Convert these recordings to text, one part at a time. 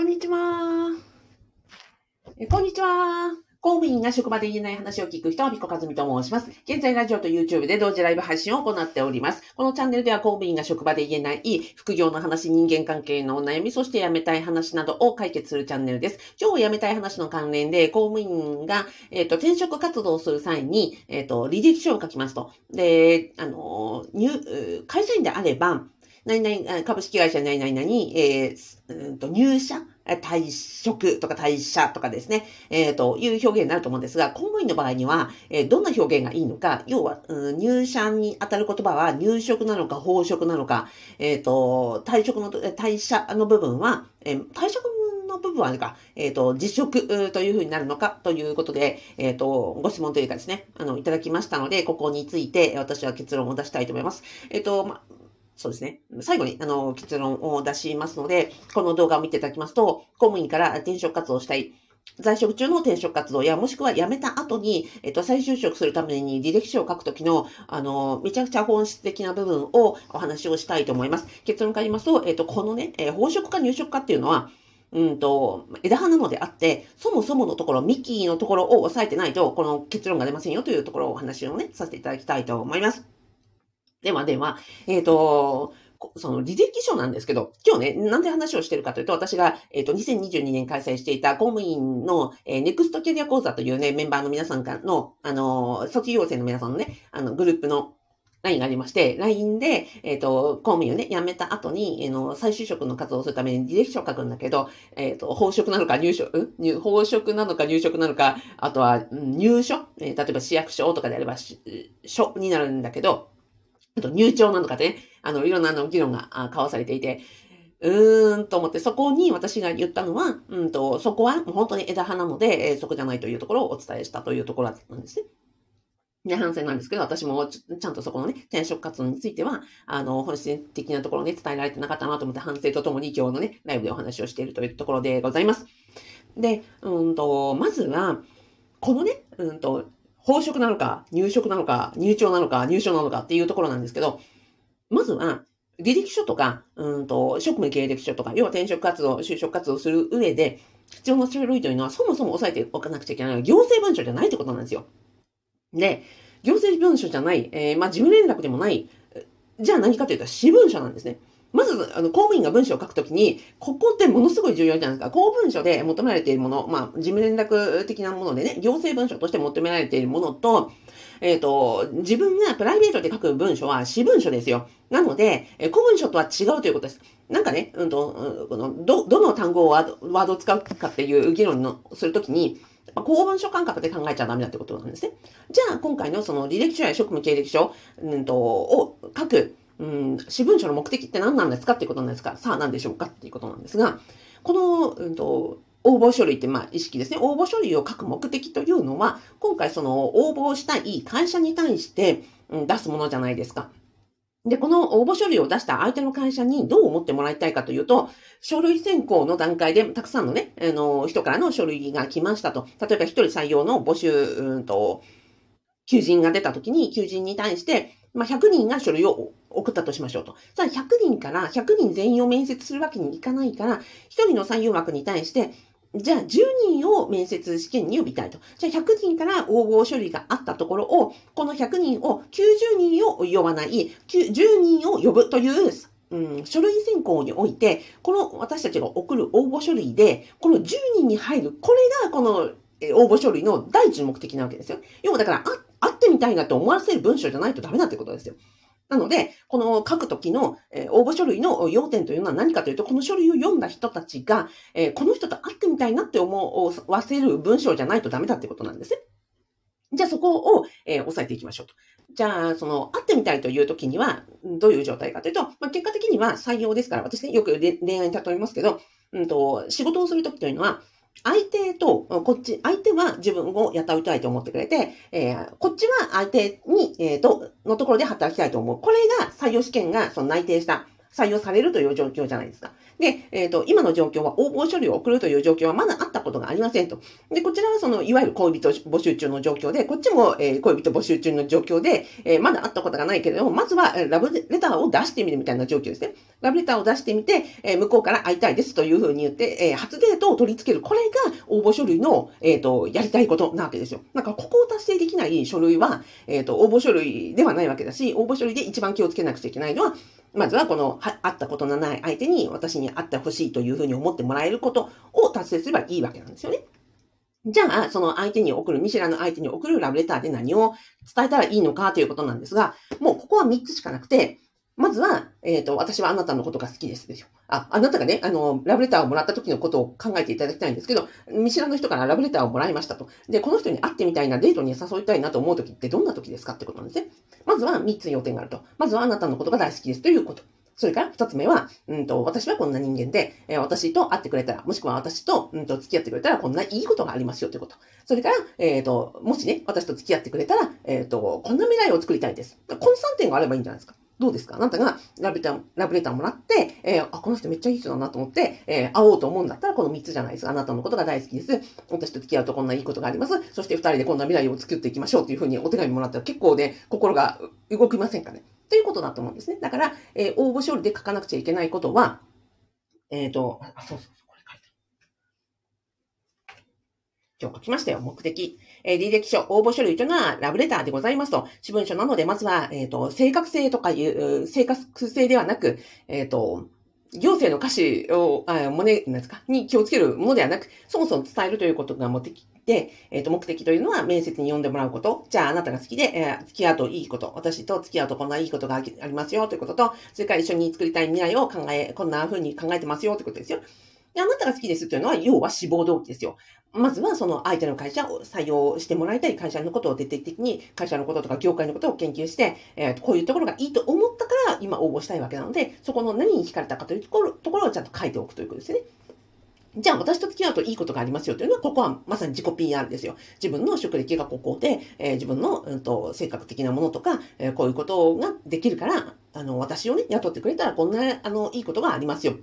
こんにちは。えこんにちは。公務員が職場で言えない話を聞く人は、ピコカズミと申します。現在、ラジオと YouTube で同時ライブ配信を行っております。このチャンネルでは、公務員が職場で言えない副業の話、人間関係のお悩み、そして辞めたい話などを解決するチャンネルです。今日辞めたい話の関連で、公務員が、えっ、と、転職活動をする際に、えっ、と、履歴書を書きますと。で、あの、入、会社員であれば、何々、株式会社何々に、えー、うんと入社？退職とか退社とかですね、えー、という表現になると思うんですが、公務員の場合には、えー、どんな表現がいいのか、要は、うん、入社に当たる言葉は入職なのか報職なのか、えっ、ー、と、退職の、退社の部分は、えー、退職の部分はあれか、えっ、ー、と、辞職というふうになるのかということで、えっ、ー、と、ご質問というかですね、あの、いただきましたので、ここについて私は結論を出したいと思います。えっ、ー、と、ま、そうですね。最後に、あの、結論を出しますので、この動画を見ていただきますと、公務員から転職活動をしたい。在職中の転職活動や、もしくは辞めた後に、えっと、再就職するために履歴書を書くときの、あの、めちゃくちゃ本質的な部分をお話をしたいと思います。結論から言いますと、えっと、このね、えー、報職か入職かっていうのは、うんと、枝葉なのであって、そもそものところ、ミキーのところを押さえてないと、この結論が出ませんよというところをお話をね、させていただきたいと思います。ではでは、えっ、ー、と、その履歴書なんですけど、今日ね、なんで話をしてるかというと、私が、えっ、ー、と、2022年開催していた公務員の、えー、ネクストキャリア講座というね、メンバーの皆さんからの、あのー、卒業生の皆さんのね、あの、グループの LINE がありまして、LINE で、えっ、ー、と、公務員をね、辞めた後に、えー、の、再就職の活動をするために履歴書を書くんだけど、えっ、ー、と、報職なのか入職、入、報職なのか入職なのか、あとは、入所、えー、例えば市役所とかであれば、所になるんだけど、あと入庁なのかで、ね、あの、いろんなの議論が交わされていて、うーんと思って、そこに私が言ったのは、うんと、そこは本当に枝葉なので、え、そこじゃないというところをお伝えしたというところなんですね。で、反省なんですけど、私もちゃんとそこのね、転職活動については、あの、本質的なところをね、伝えられてなかったなと思って反省とともに今日のね、ライブでお話をしているというところでございます。で、うんと、まずは、このね、うんと、報職なのか、入職なのか、入庁なのか、入所なのかっていうところなんですけど、まずは、履歴書とか、うんと、職務経歴書とか、要は転職活動、就職活動する上で、必要な書類というのは、そもそも押さえておかなくちゃいけないのは行政文書じゃないってことなんですよ。で、行政文書じゃない、えー、まあ、事務連絡でもない、じゃあ何かというと、私文書なんですね。まず、あの、公務員が文章を書くときに、ここってものすごい重要じゃないですか。公文書で求められているもの、まあ、事務連絡的なものでね、行政文書として求められているものと、えっ、ー、と、自分がプライベートで書く文書は私文書ですよ。なので、え公文書とは違うということです。なんかね、うんと、この、ど、どの単語をワードを使うかっていう議論のするときに、公文書感覚で考えちゃダメだってことなんですね。じゃあ、今回のその履歴書や職務経歴書、うんと、を書く、うん、私文書の目的って何なんですかっていうことなんですかさあ何でしょうかっていうことなんですが、この、うんと、応募書類ってまあ意識ですね。応募書類を書く目的というのは、今回その応募したい会社に対して、うん、出すものじゃないですか。で、この応募書類を出した相手の会社にどう思ってもらいたいかというと、書類選考の段階でたくさんのね、あの、人からの書類が来ましたと。例えば一人採用の募集、うんと、求人が出た時に、求人に対して、まあ、100人が書類を送ったとしましょうと。さあ、100人から100人全員を面接するわけにいかないから、1人の採用枠に対して、じゃあ10人を面接試験に呼びたいと。じゃあ100人から応募処理があったところを、この100人を90人を呼ばない、10人を呼ぶという、うん、書類選考において、この私たちが送る応募書類で、この10人に入る、これがこの応募書類の第一目的なわけですよ。要はだから、あ、会ってみたいなって思わせる文章じゃないとダメだってことですよ。なので、この書くときの、え、応募書類の要点というのは何かというと、この書類を読んだ人たちが、え、この人と会ってみたいなって思わせる文章じゃないとダメだってことなんですね。じゃあそこを、えー、押さえていきましょうと。じゃあ、その、会ってみたいというときには、どういう状態かというと、まあ、結果的には採用ですから、私ね、よく恋愛に例えますけど、うんと、仕事をするときというのは、相手と、こっち、相手は自分を雇いたいと思ってくれて、えー、こっちは相手に、えー、と、のところで働きたいと思う。これが採用試験がその内定した採用されるという状況じゃないですか。で、えっ、ー、と、今の状況は応募書類を送るという状況はまだあっことがありませんと。で、こちらはその、いわゆる恋人募集中の状況で、こっちも、えー、恋人募集中の状況で、えー、まだあったことがないけれども、まずは、ラブレターを出してみるみたいな状況ですね。ラブレターを出してみて、え向こうから会いたいですというふうに言って、え初デートを取り付ける。これが応募書類の、えっ、と、やりたいことなわけですよ。なんか、ここを達成できない書類は、えっ、と、応募書類ではないわけだし、応募書類で一番気をつけなくちゃいけないのは、まずはこの、会ったことのない相手に私に会ってほしいというふうに思ってもらえることを達成すればいいわけなんですよね。じゃあ、その相手に送る、見知らぬ相手に送るラブレターで何を伝えたらいいのかということなんですが、もうここは3つしかなくて、まずは、えっ、ー、と、私はあなたのことが好きですですよ。あ、あなたがね、あの、ラブレターをもらった時のことを考えていただきたいんですけど、見知らぬ人からラブレターをもらいましたと。で、この人に会ってみたいな、デートに誘いたいなと思う時ってどんな時ですかってことなんですね。まずは3つ要点があると。まずはあなたのことが大好きですということ。それから二つ目は、うんと、私はこんな人間で、えー、私と会ってくれたら、もしくは私と、うんと、付き合ってくれたら、こんないいことがありますよということ。それから、えっ、ー、と、もしね、私と付き合ってくれたら、えっ、と、こんな未来を作りたいです。この3点があればいいんじゃないですか。どうですか？あなたがラブレター、ラブレターもらって、えー、あ、この人めっちゃいい人だなと思って、えー、会おうと思うんだったら、この3つじゃないですか。あなたのことが大好きです。私と付き合うとこんないいことがあります。そして2人でこんな未来を作っていきましょうというふうにお手紙もらったら結構ね、心が動きませんかね？ということだと思うんですね。だから、えー、応募書類で書かなくちゃいけないことは、えっ、ー、と、あ、そうそうそう、これ書いた。今日書きましたよ、目的。えー、履歴書、応募書類というのはラブレターでございますと。私文書なので、まずは、えっ、ー、と、正確性とかいう、正確性ではなく、えっ、ー、と、行政の歌詞を、あ、もね、なんですか、に気をつけるものではなく、そもそも伝えるということが目的で、えっ、ー、と、目的というのは面接に呼んでもらうこと。じゃあ、あなたが好きで、えー、付き合うといいこと。私と付き合うとこんないいことがありますよということと、それから一緒に作りたい未来を考え、こんな風に考えてますよということですよ。で、あなたが好きですというのは、要は志望動機ですよ。まずはその相手の会社を採用してもらいたい会社のことを徹底的に会社のこととか業界のことを研究して、えー、こういうところがいいと思ったから今応募したいわけなので、そこの何に惹かれたかというところところをちゃんと書いておくということですね。じゃあ私と付き合うといいことがありますよというのは、ここはまさに自己 PR ですよ。自分の職歴がここで、えー、自分の、うんと、性格的なものとか、えー、こういうことができるから、あの、私をね、雇ってくれたらこんな、あの、いいことがありますよ。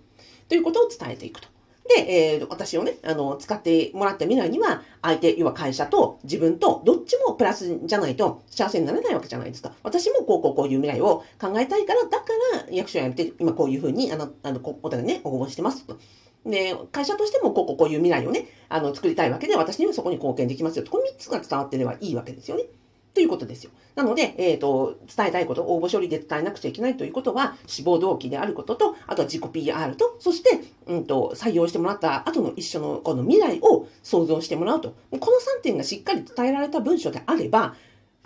ということを伝えていくと。で、えー、私をね、あの、使ってもらった未来には、相手、要は会社と自分と、どっちもプラスじゃないと幸せになれないわけじゃないですか。私もこうこうこういう未来を考えたいから、だから役所を辞めて、今こういうふうに、あの、あの、お互いね、応募してますと。で、会社としてもこうこうこういう未来をね、あの、作りたいわけで、私にはそこに貢献できますよと。この3つが伝わってればいいわけですよね。ということですよ。なので、えっ、ー、と、伝えたいこと、応募処理で伝えなくちゃいけないということは、志望動機であることと、あとは自己 PR と、そして、うんと、採用してもらった後の一緒のこの未来を想像してもらうと。この3点がしっかり伝えられた文章であれば、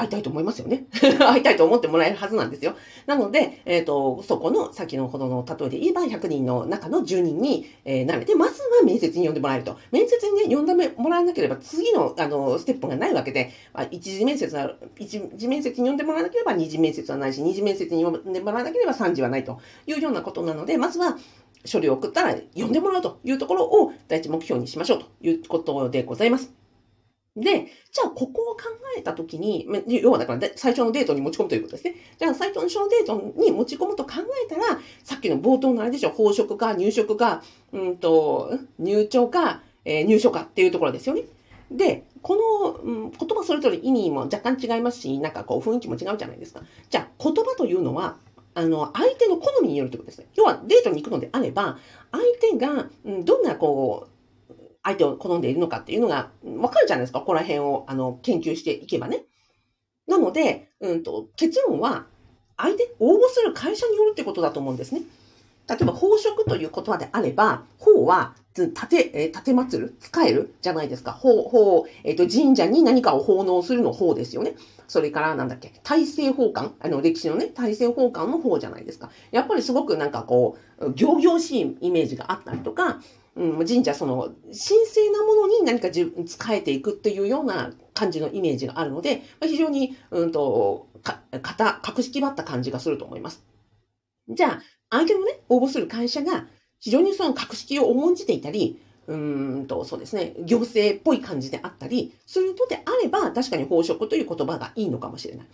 会いたいと思いますよね。会いたいと思ってもらえるはずなんですよ。なので、えっ、ー、と、そこの先のほどの例えで言えば100人の中の10人に、えー、なれて、まずは面接に呼んでもらえると。面接にね、呼んでもらわなければ次の、あの、ステップがないわけで、まあ、一次面接は、一次面接に呼んでもらわなければ二次面接はないし、二次面接に呼んでもらわなければ三次はないというようなことなので、まずは、書類を送ったら呼んでもらうというところを第一目標にしましょうということでございます。で、じゃあここを考えたときに、要はだから最初のデートに持ち込むということですね。じゃあ最初のデートに持ち込むと考えたら、さっきの冒頭のあれでしょ、宝飾か入職か、うんと、入庁か、えー、入所かっていうところですよね。で、この、うん、言葉それぞれ意味も若干違いますし、なんかこう雰囲気も違うじゃないですか。じゃあ言葉というのは、あの、相手の好みによるということですね。要はデートに行くのであれば、相手が、うん、どんなこう、相手を好んでいるのかっていうのがわかるじゃないですか。ここら辺を、あの、研究していけばね。なので、うんと、結論は、相手、応募する会社によるってことだと思うんですね。例えば、宝飾という言葉であれば、法は、立て、え立て祀る使えるじゃないですか。法、法、えっ、ー、と、神社に何かを奉納するの法ですよね。それから、なんだっけ、大政奉還あの、歴史のね、大政奉還の法じゃないですか。やっぱりすごくなんかこう、行々しいイメージがあったりとか、うん、神社その神聖なものに何か自分使えていくっていうような感じのイメージがあるので、ま非常に、うんと、か、型、格式ばった感じがすると思います。じゃあ、相手のね、応募する会社が非常にその格式を重んじていたり、うんと、そうですね、行政っぽい感じであったりするのであれば、確かに宝飾という言葉がいいのかもしれない。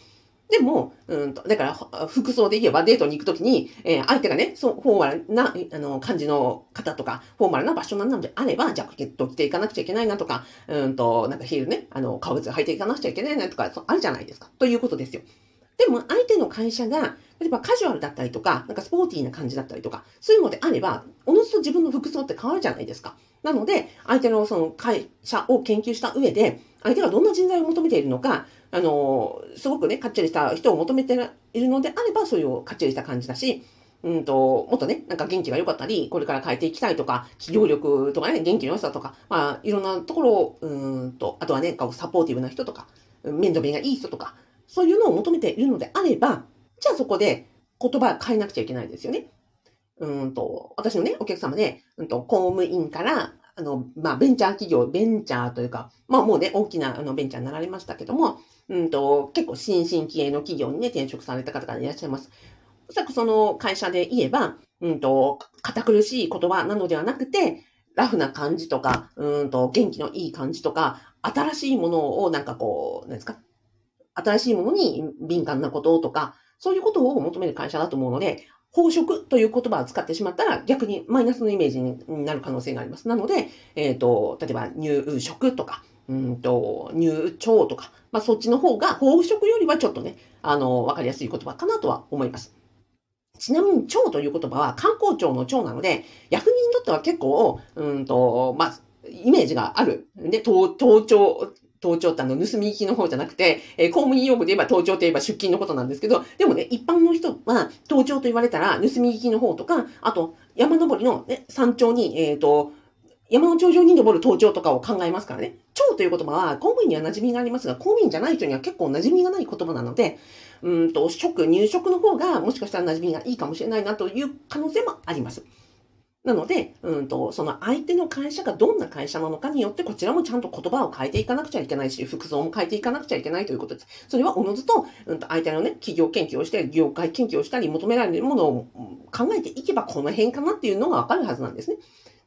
でも、うんと、だから、服装で言えばデートに行くときに、えー、相手がね、そう、フォーマルな、あの、感じの方とか、フォーマルな場所なのであれば、ジャケット着ていかなくちゃいけないなとか、うんと、なんかヒールね、あの、革靴履いていかなくちゃいけないなとか、そうあるじゃないですか。ということですよ。でも、相手の会社が、例えばカジュアルだったりとか、なんかスポーティーな感じだったりとか、そういうのであれば、おのずと自分の服装って変わるじゃないですか。なので、相手のその会社を研究した上で、相手がどんな人材を求めているのか、あの、すごくね、かっちりした人を求めているのであれば、そういうかっちりした感じだし、うんと、もっとね、なんか元気が良かったり、これから変えていきたいとか、企業力とかね、元気の良さとか、まあ、いろんなところを、うんと、あとはね、サポーティブな人とか、面倒見がいい人とか、そういうのを求めているのであれば、じゃあそこで言葉変えなくちゃいけないですよね。うんと、私のね、お客様で、うんと、公務員から、あの、まあ、ベンチャー企業、ベンチャーというか、まあ、もうね、大きなあのベンチャーになられましたけども、うんと、結構新進気鋭の企業にね、転職された方がいらっしゃいます。おそらくその会社で言えば、うんと、堅苦しい言葉なのではなくて、ラフな感じとか、うんと、元気のいい感じとか、新しいものをなんかこう、なんですか、新しいものに敏感なこととか、そういうことを求める会社だと思うので、飽食という言葉を使ってしまったら逆にマイナスのイメージになる可能性があります。なので、えっ、ー、と、例えば入食とか、うんと、入腸とか、まあそっちの方が飽食よりはちょっとね、あの、わかりやすい言葉かなとは思います。ちなみに腸という言葉は観光庁の腸なので、役人にとっては結構、うんと、まあ、イメージがある。で、盗聴盗聴ってあの、盗み聞きの方じゃなくて、えー、公務員用語で言えば盗聴といえば出勤のことなんですけど、でもね、一般の人は盗聴と言われたら、盗み聞きの方とか、あと、山登りの、ね、山頂に、えっ、ー、と、山の頂上に登る盗聴とかを考えますからね。蝶という言葉は公務員には馴染みがありますが、公務員じゃない人には結構馴染みがない言葉なので、うんと、職、入職の方がもしかしたら馴染みがいいかもしれないなという可能性もあります。なので、うんと、その相手の会社がどんな会社なのかによって、こちらもちゃんと言葉を変えていかなくちゃいけないし、服装も変えていかなくちゃいけないということです。それはおのずと、うんと、相手のね、企業研究をして、業界研究をしたり、求められるものを考えていけば、この辺かなっていうのがわかるはずなんですね。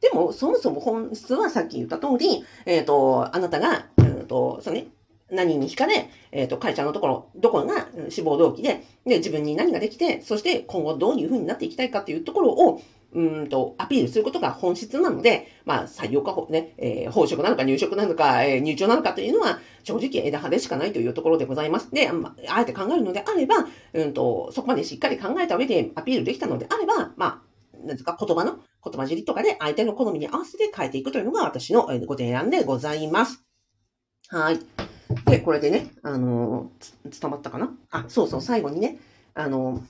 でも、そもそも本質はさっき言った通り、えっ、ー、と、あなたが、うんと、そうね、何に惹かれ、えっ、ー、と、会社のところ、どこが志望動機で、で、自分に何ができて、そして今後どういうふうになっていきたいかっていうところを、うんと、アピールすることが本質なので、まあ、採用か、ね、えー、報職なのか入職なのか、えー、入庁なのかというのは、正直枝葉でしかないというところでございます。で、あ、えて考えるのであれば、うんと、そこまでしっかり考えた上でアピールできたのであれば、まあ、なんですか、言葉の、言葉尻とかで相手の好みに合わせて変えていくというのが私のご提案でございます。はい。で、これでね、あのー、伝わったかな？あ、そうそう、最後にね、あのー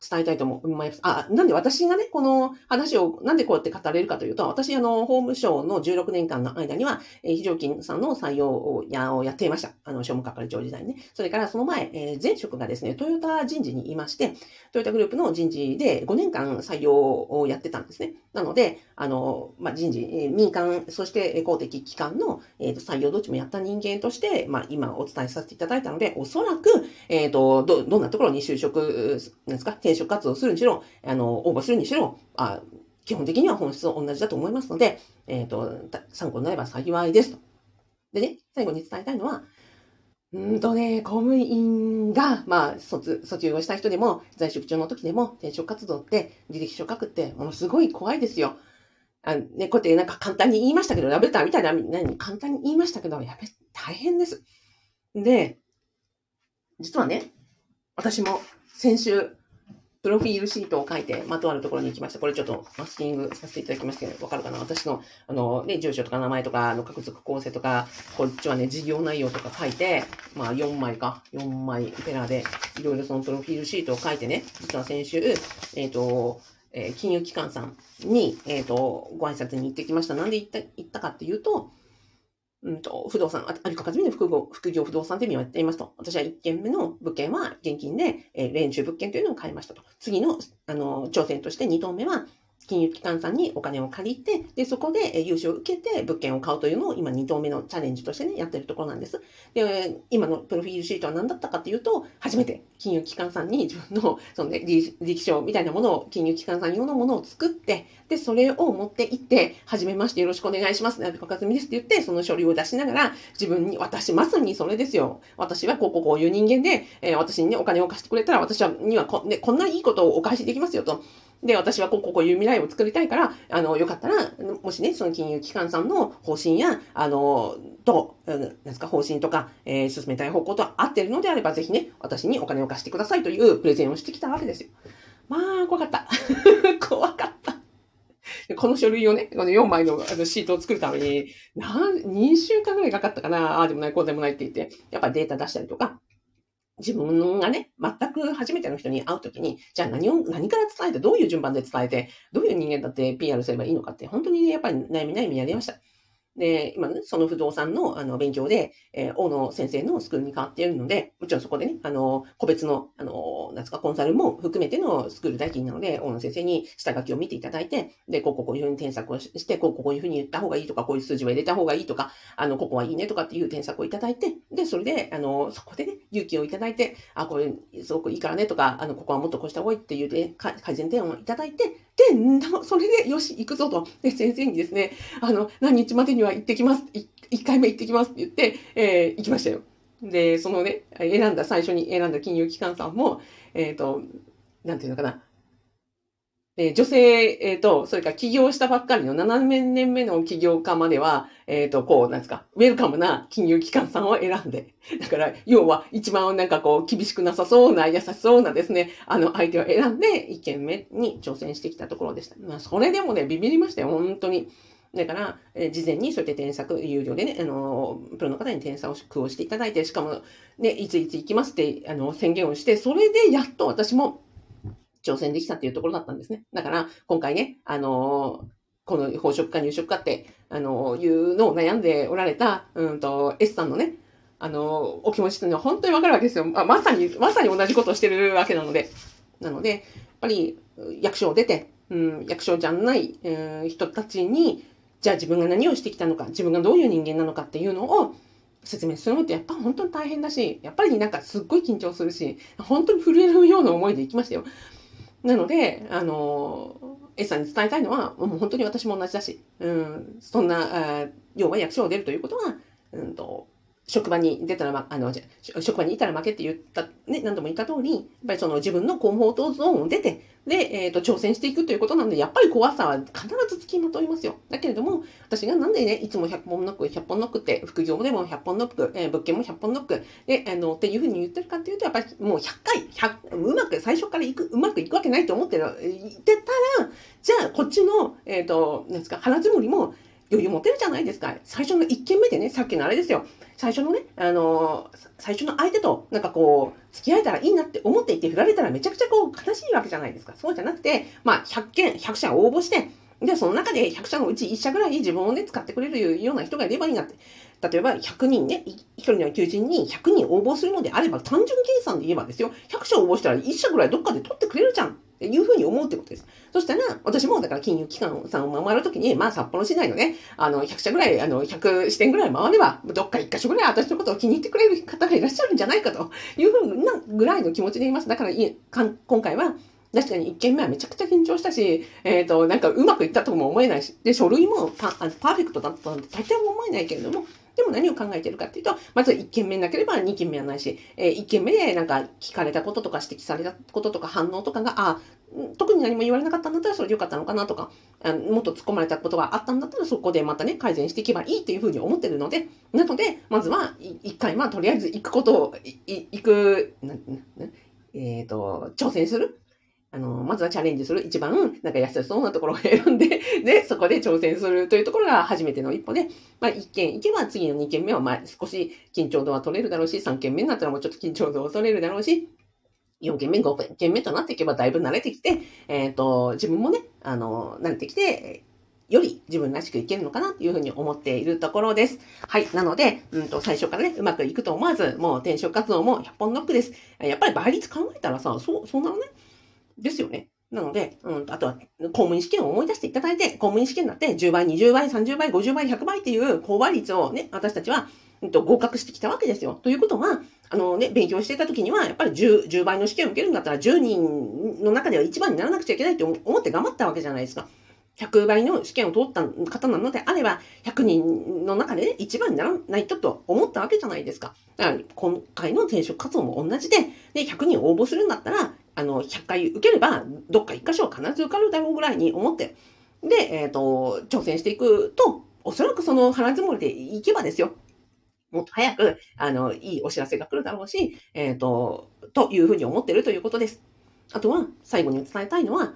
伝えたいと思います。あ、なんで私がね、この話をなんでこうやって語れるかというと、私、あの、法務省の16年間の間には、えー、非常勤さんの採用をやをやっていました。あの、商務係長時代にね。それからその前、えー、前職がですね、トヨタ人事にいまして、トヨタグループの人事で5年間採用をやってたんですね。なので、あの、まあ、人事、えー、民間、そして公的機関の、えーと、採用どっちもやった人間として、まあ、今お伝えさせていただいたので、おそらく、えっ、ー、と、ど、どんなところに就職、なんですか、転職活動するにしろ、あの、応募するにしろ、あ基本的には本質と同じだと思いますので、えっ、ー、と、参考になれば幸いですと。でね、最後に伝えたいのは、うんとね、公務員が、まあ、卒、卒業した人でも、在職中の時でも、転職活動って、履歴書書くって、ものすごい怖いですよ。あね、こうやってなんか簡単に言いましたけど、ラブレターみたいな、何、簡単に言いましたけど、やべ、大変です。で、実はね、私も先週、プロフィールシートを書いて、まとあるところに行きました。これちょっとマスキングさせていただきましたけど、わかるかな？私の、あの、ね、住所とか名前とか、の各属構成とか、こっちはね、事業内容とか書いて、まあ、4枚か、4枚ペラで、いろいろそのプロフィールシートを書いてね、実は先週、えっ、ー、と、えー、金融機関さんに、えっ、ー、と、ご挨拶に行ってきました。なんで行った、行ったかっていうと、うんと、不動産、ありかかずみの副業副業不動産ゼミをやっていますと。私は1件目の物件は現金で、えー、練習物件というのを買いましたと。次の、あの、挑戦として2棟目は、金融機関さんにお金を借りて、で、そこで融資を受けて物件を買うというのを今2度目のチャレンジとしてね、やってるところなんです。で、今のプロフィールシートは何だったかというと、初めて金融機関さんに自分の、そのね、履歴書みたいなものを、金融機関さん用のものを作って、で、それを持って行って、はじめましてよろしくお願いします。なびかかずみですって言って、その書類を出しながら、自分に、私、まさにそれですよ。私はこうこうこういう人間で、えー、私にね、お金を貸してくれたら、私はにはこ,、ね、こんないいことをお返しできますよと。で、私はこここういう未来を作りたいから、あの、よかったら、もしね、その金融機関さんの方針や、あの、と、なんですか、方針とか、えー、進めたい方向と合ってるのであれば、ぜひね、私にお金を貸してくださいというプレゼンをしてきたわけですよ。まあ、怖かった。怖かった。この書類をね、この4枚のあのシートを作るために、なん、2週間ぐらいかかったかな、ああでもない、こうでもないって言って、やっぱデータ出したりとか、自分がね、全く初めての人に会うときに、じゃあ何を、何から伝えて、どういう順番で伝えて、どういう人間だって PR すればいいのかって、本当にね、やっぱり悩み悩みやりました。で、今ね、その不動産のあの勉強で、えー、大野先生のスクールに変わっているので、もちろんそこでね、あの、個別の、あの、なんか、コンサルも含めてのスクール代金なので、大野先生に下書きを見ていただいて、で、こうこういうふうに添削をして、こうこういうふうに言った方がいいとか、こういう数字を入れた方がいいとか、あの、ここはいいねとかっていう添削をいただいて、で、それで、あの、そこでね、勇気をいただいて、あ、これ、すごくいいからねとか、あの、ここはもっとこうした方がいいっていう、ね、改善点をいただいて、で、それで、よし、行くぞと。で、先生にですね、あの、何日までには行ってきます。1回目行ってきますって言って、えー、行きましたよ。で、そのね、選んだ、最初に選んだ金融機関さんも、えっ、ー、と、なんていうのかな。え、女性、えっ、ー、と、それから起業したばっかりの7年目の起業家までは、えっ、ー、と、こう、なんですか、ウェルカムな金融機関さんを選んで、だから、要は一番なんかこう、厳しくなさそうな、優しそうなですね、あの、相手を選んで、1件目に挑戦してきたところでした。まあ、それでもね、ビビりましたよ、本当に。だから、え事前にそうやって添削、有料でね、あの、プロの方に添削をしていただいて、しかも、ね、いついつ行きますって、あの、宣言をして、それでやっと私も挑戦できたっていうところだったんですね。だから、今回ね、あの、この宝飾か入植かって、あの、いうのを悩んでおられた、うんと、S さんのね、あの、お気持ちっていうのは本当にわかるわけですよ。ままさに、まさに同じことをしてるわけなので。なので、やっぱり、役所を出て、うん、役所じゃない、えー、人たちに、じゃあ自分が何をしてきたのか、自分がどういう人間なのかっていうのを説明するのってやっぱ本当に大変だし、やっぱりなんかすっごい緊張するし、本当に震えるような思いで行きましたよ。なので、あの、A さんに伝えたいのは、もう本当に私も同じだし、うん、そんな、あ要は役所を出るということは、うんと、職場に出たら、ま、あの、職場にいたら負けって言った、ね、何度も言った通り、やっぱりその自分のコンフォートゾーンを出て、で、えっ、ー、と、挑戦していくということなんで、やっぱり怖さは必ず付きまといますよ。だけれども、私がなんでね、いつも100本ノック、100本ノックって、副業でも100本ノック、えー、物件も100本ノック、で、あの、っていうふうに言ってるかっていうと、やっぱりもう100回、100、うまく、最初からいく、うまくいくわけないと思ってる、言ってたら、じゃあ、こっちの、えっ、ー、と、なんですか、腹積もりも余裕持てるじゃないですか。最初の1件目でね、さっきのあれですよ。最初のね、あのー、最初の相手と、なんかこう、付き合えたらいいなって思っていて振られたらめちゃくちゃこう、悲しいわけじゃないですか。そうじゃなくて、まあ、100件、100社応募して、で、その中で100社のうち1社ぐらい自分をね、使ってくれるような人がいればいいなって。例えば100人ね、1人の求人に100人応募するのであれば、単純計算で言えばですよ、100社応募したら1社ぐらいどっかで取ってくれるじゃん。っていうふうに思うってことです。そしたら、私もだから金融機関さんを回るときに、まあ札幌市内のね、あの、100社ぐらい、あの、100支店ぐらい回れば、どっか1箇所ぐらい私のことを気に入ってくれる方がいらっしゃるんじゃないかというふうなぐらいの気持ちでいます。だからいか、今回は、確かに1件目はめちゃくちゃ緊張したし、えっ、ー、と、なんかうまくいったとも思えないし、で、書類もパパーフェクトだったなんて大抵も思えないけれども、でも何を考えてるかっていうと、まず1件目なければ2件目はないし、え、1件目でなんか聞かれたこととか指摘されたこととか反応とかが、あ特に何も言われなかったんだったらそれでよかったのかなとか、あもっと突っ込まれたことがあったんだったらそこでまたね、改善していけばいいっていうふうに思ってるので、なので、まずは1回、まあとりあえず行くことを、行く、えっ、ー、と、挑戦する。あの、まずはチャレンジする一番、なんか安そうなところを選んで、で、そこで挑戦するというところが初めての一歩で、まあ、1件行けば次の2件目は、まあ、少し緊張度は取れるだろうし、3件目になったらもうちょっと緊張度を取れるだろうし、4件目、5件目となっていけばだいぶ慣れてきて、えっ、ー、と、自分もね、あの、慣れてきて、より自分らしくいけるのかなっていうふうに思っているところです。はい。なので、うんと、最初からね、うまくいくと思わず、もう転職活動も100本ノックです。やっぱり倍率考えたらさ、そう、そんなのね、ですよね。なので、うん、あとは公務員試験を思い出していただいて、公務員試験だって10倍、20倍、30倍、50倍、100倍っていう高倍率をね、私たちは、うん、と合格してきたわけですよ。ということは、あのね、勉強していた時には、やっぱり 10, 10倍の試験を受けるんだったら、10人の中では1番にならなくちゃいけないと思って頑張ったわけじゃないですか。100倍の試験を通った方なのであれば、100人の中でね、1番にならないとと思ったわけじゃないですか。だから、今回の転職活動も同じで、で、100人応募するんだったら、あの、100回受ければ、どっか1箇所は必ず受かるだろうぐらいに思って、で、えっ、ー、と、挑戦していくと、おそらくその腹積もりでいけばですよ。もっと早く、あの、いいお知らせが来るだろうし、えっ、ー、と、というふうに思ってるということです。あとは、最後に伝えたいのは、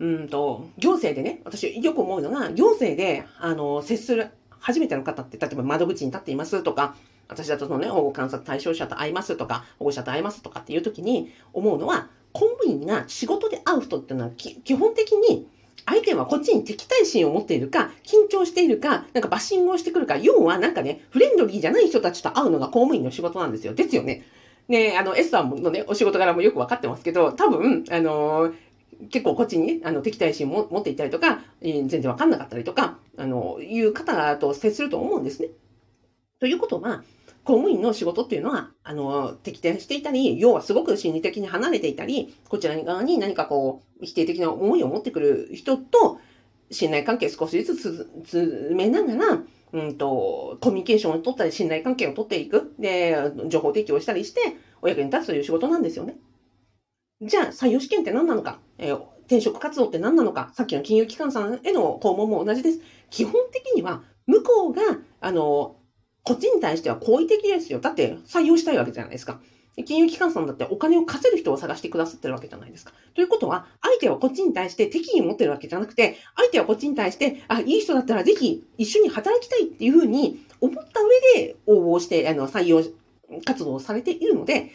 うんと、行政でね、私よく思うのが、行政で、あの、接する、初めての方って、例えば窓口に立っていますとか、私だとそのね、保護観察対象者と会いますとか、保護者と会いますとかっていう時に思うのは、公務員が仕事で会う人っていうのは基本的に相手はこっちに敵対心を持っているか、緊張しているか、なんかバッシングをしてくるか、要はなんかね、フレンドリーじゃない人たちと会うのが公務員の仕事なんですよ。ですよね。ね、あの、S さんのね、お仕事柄もよくわかってますけど、多分、あのー、結構こっちにね、あの、敵対心も持っていたりとかえ、全然わかんなかったりとか、あの、いう方と接すると思うんですね。ということは、公務員の仕事っていうのは、あの、敵対していたり、要はすごく心理的に離れていたり、こちら側に何かこう、否定的な思いを持ってくる人と、信頼関係少しずつ詰めながら、うんと、コミュニケーションを取ったり、信頼関係を取っていく。で、情報提供したりして、お役に立つという仕事なんですよね。じゃあ、採用試験って何なのか、えー、転職活動って何なのか、さっきの金融機関さんへの訪問も同じです。基本的には、向こうが、あの、こっちに対しては好意的ですよ。だって採用したいわけじゃないですか。金融機関さんだってお金を稼ぐ人を探してくださってるわけじゃないですか。ということは、相手はこっちに対して敵意を持ってるわけじゃなくて、相手はこっちに対して、あ、いい人だったらぜひ一緒に働きたいっていうふうに思った上で応募して、あの、採用活動をされているので、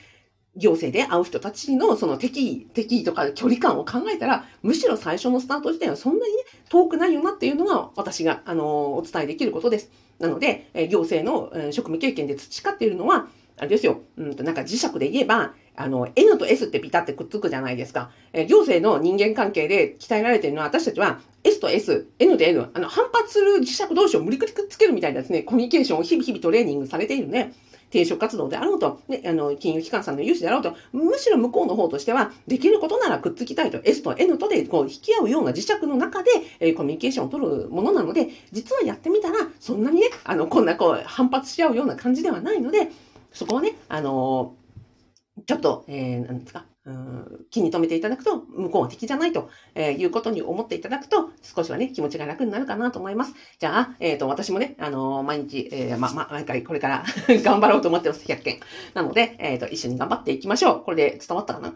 行政で会う人たちのその敵意、敵意とか距離感を考えたら、むしろ最初のスタート自体はそんなにね、遠くないよなっていうのが私が、あの、お伝えできることです。なので、え行政の、え職務経験で培っているのは、あれですよ、うんと、なんか磁石で言えば、あの、N と S ってピタってくっつくじゃないですか。え行政の人間関係で鍛えられているのは、私たちは S と S、N と N、あの、反発する磁石同士を無理くりくっつけるみたいなですね、コミュニケーションを日々日々トレーニングされているね。定職活動であろうと、ね、あの、金融機関さんの融資であろうと、むしろ向こうの方としては、できることならくっつきたいと、S と N とで、こう、引き合うような磁石の中で、え、コミュニケーションを取るものなので、実はやってみたら、そんなにね、あの、こんなこう、反発し合うような感じではないので、そこはね、あの、ちょっと、えー、なんですか、うん気に留めていただくと、向こうは敵じゃないと、えー、いうことに思っていただくと、少しはね、気持ちが楽になるかなと思います。じゃあ、えっ、ー、と、私もね、あのー、毎日、えー、ま、ま、毎回これから 頑張ろうと思ってます、100件。なので、えっ、と、一緒に頑張っていきましょう。これで伝わったかな？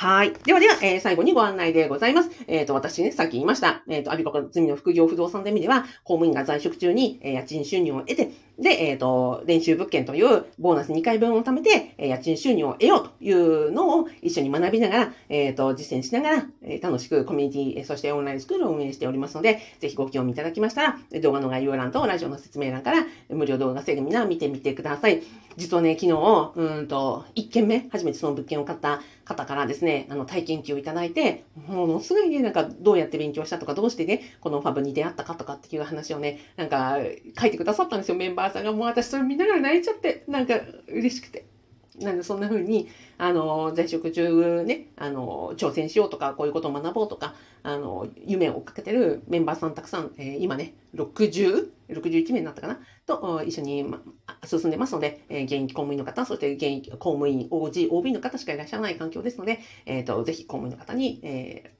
はい。ではでは、えー、最後にご案内でございます。えっ、ー、と、私ね、さっき言いました。えっ、ー、と、アビコカズミの副業不動産ゼミでは、公務員が在職中に、え、家賃収入を得て、で、えっ、ー、と、練習物件というボーナス2回分を貯めて、え、家賃収入を得ようというのを一緒に学びながら、えっ、ー、と、実践しながら、え、楽しくコミュニティ、そしてオンラインスクールを運営しておりますので、ぜひご興味いただきましたら、動画の概要欄とラジオの説明欄から無料動画セミナー見てみてください。実はね、昨日、うんと、1件目、初めてその物件を買った方からですね、あの、体験記をいただいて、ものすごいね、なんか、どうやって勉強したとか、どうしてね、このファブに出会ったかとかっていう話をね、なんか、書いてくださったんですよ、メンバーさんが。もう私それ見ながら泣いちゃって、なんか、嬉しくて。なんでそんな風に、あの、在職中ね、あの、挑戦しようとか、こういうことを学ぼうとか、あの、夢を追っかけてるメンバーさんたくさん、えー、今ね、60、61名になったかなと、一緒に、ま、進んでますので、えー、現役公務員の方、そして現役公務員、OG、OB の方しかいらっしゃらない環境ですので、えっ、ー、と、ぜひ公務員の方に、えー、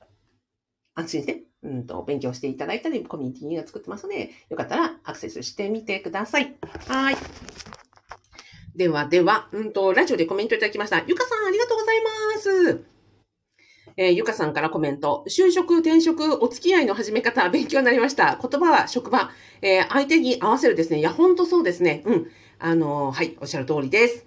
安心して、うんと、勉強していただいたり、コミュニティを作ってますので、よかったらアクセスしてみてください。はい。ではでは、うんと、ラジオでコメントいただきました。ゆかさん、ありがとうございます。えー、ゆかさんからコメント。就職、転職、お付き合いの始め方、勉強になりました。言葉は職場。えー、相手に合わせるですね。いや、ほんとそうですね。うん。あのー、はい、おっしゃる通りです。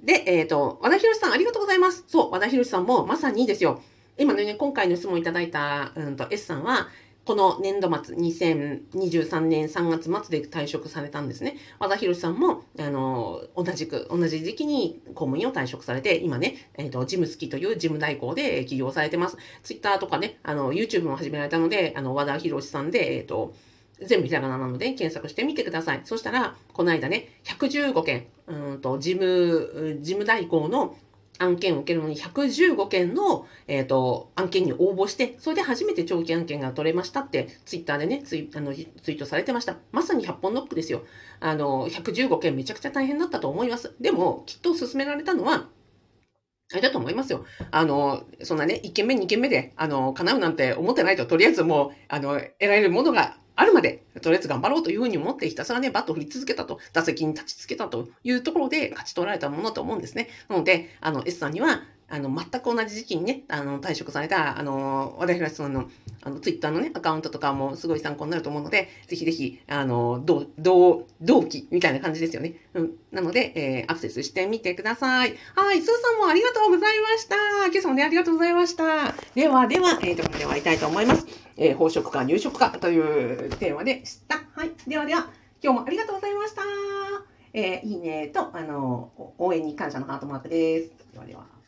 で、えっ、と、和田博さん、ありがとうございます。そう、和田博さんもまさにですよ。今ね、今回の質問いただいた、うんと、S さんは、この年度末、2023年3月末で退職されたんですね。和田博さんも、あの、同じく、同じ時期に公務員を退職されて、今ね、えっ、ー、と、事務好きという事務代行で起業されてます。ツイッターとかね、あの、YouTube も始められたので、あの、和田博さんで、えっ、ー、と、全部ひらがななので検索してみてください。そしたら、この間ね、115件、うんと、事務、事務代行の案件を受けるのに115件の、えっ、ー、と、案件に応募して、それで初めて長期案件が取れましたって、ツイッターでね、ツイあのツイートされてました。まさに100本ノックですよ。あの、115件めちゃくちゃ大変だったと思います。でも、きっと進められたのは、あれだと思いますよ。あの、そんなね、1件目、2件目で、あの、叶うなんて思ってないと、とりあえずもう、あの、得られるものがあるまで、とりあえず頑張ろうというふうに思ってひたすらね、バット振り続けたと、打席に立ちつけたというところで勝ち取られたものだと思うんですね。なので、あの、S さんには、あの、全く同じ時期にね、あの、退職された、あの、和田平さんの、あの、ツイッターのね、アカウントとかもすごい参考になると思うので、ぜひぜひ、あの、同、同、同期みたいな感じですよね。うん。なので、えー、アクセスしてみてください。はい、スーさんもありがとうございました。今朝もね、ありがとうございました。では、では、えー、と、ころで終わりたいと思います。えー、宝飾か入植かというテーマでした。はい。ではでは、今日もありがとうございました。えー、いいねと、あの、応援に感謝のハートマークです。ではでは。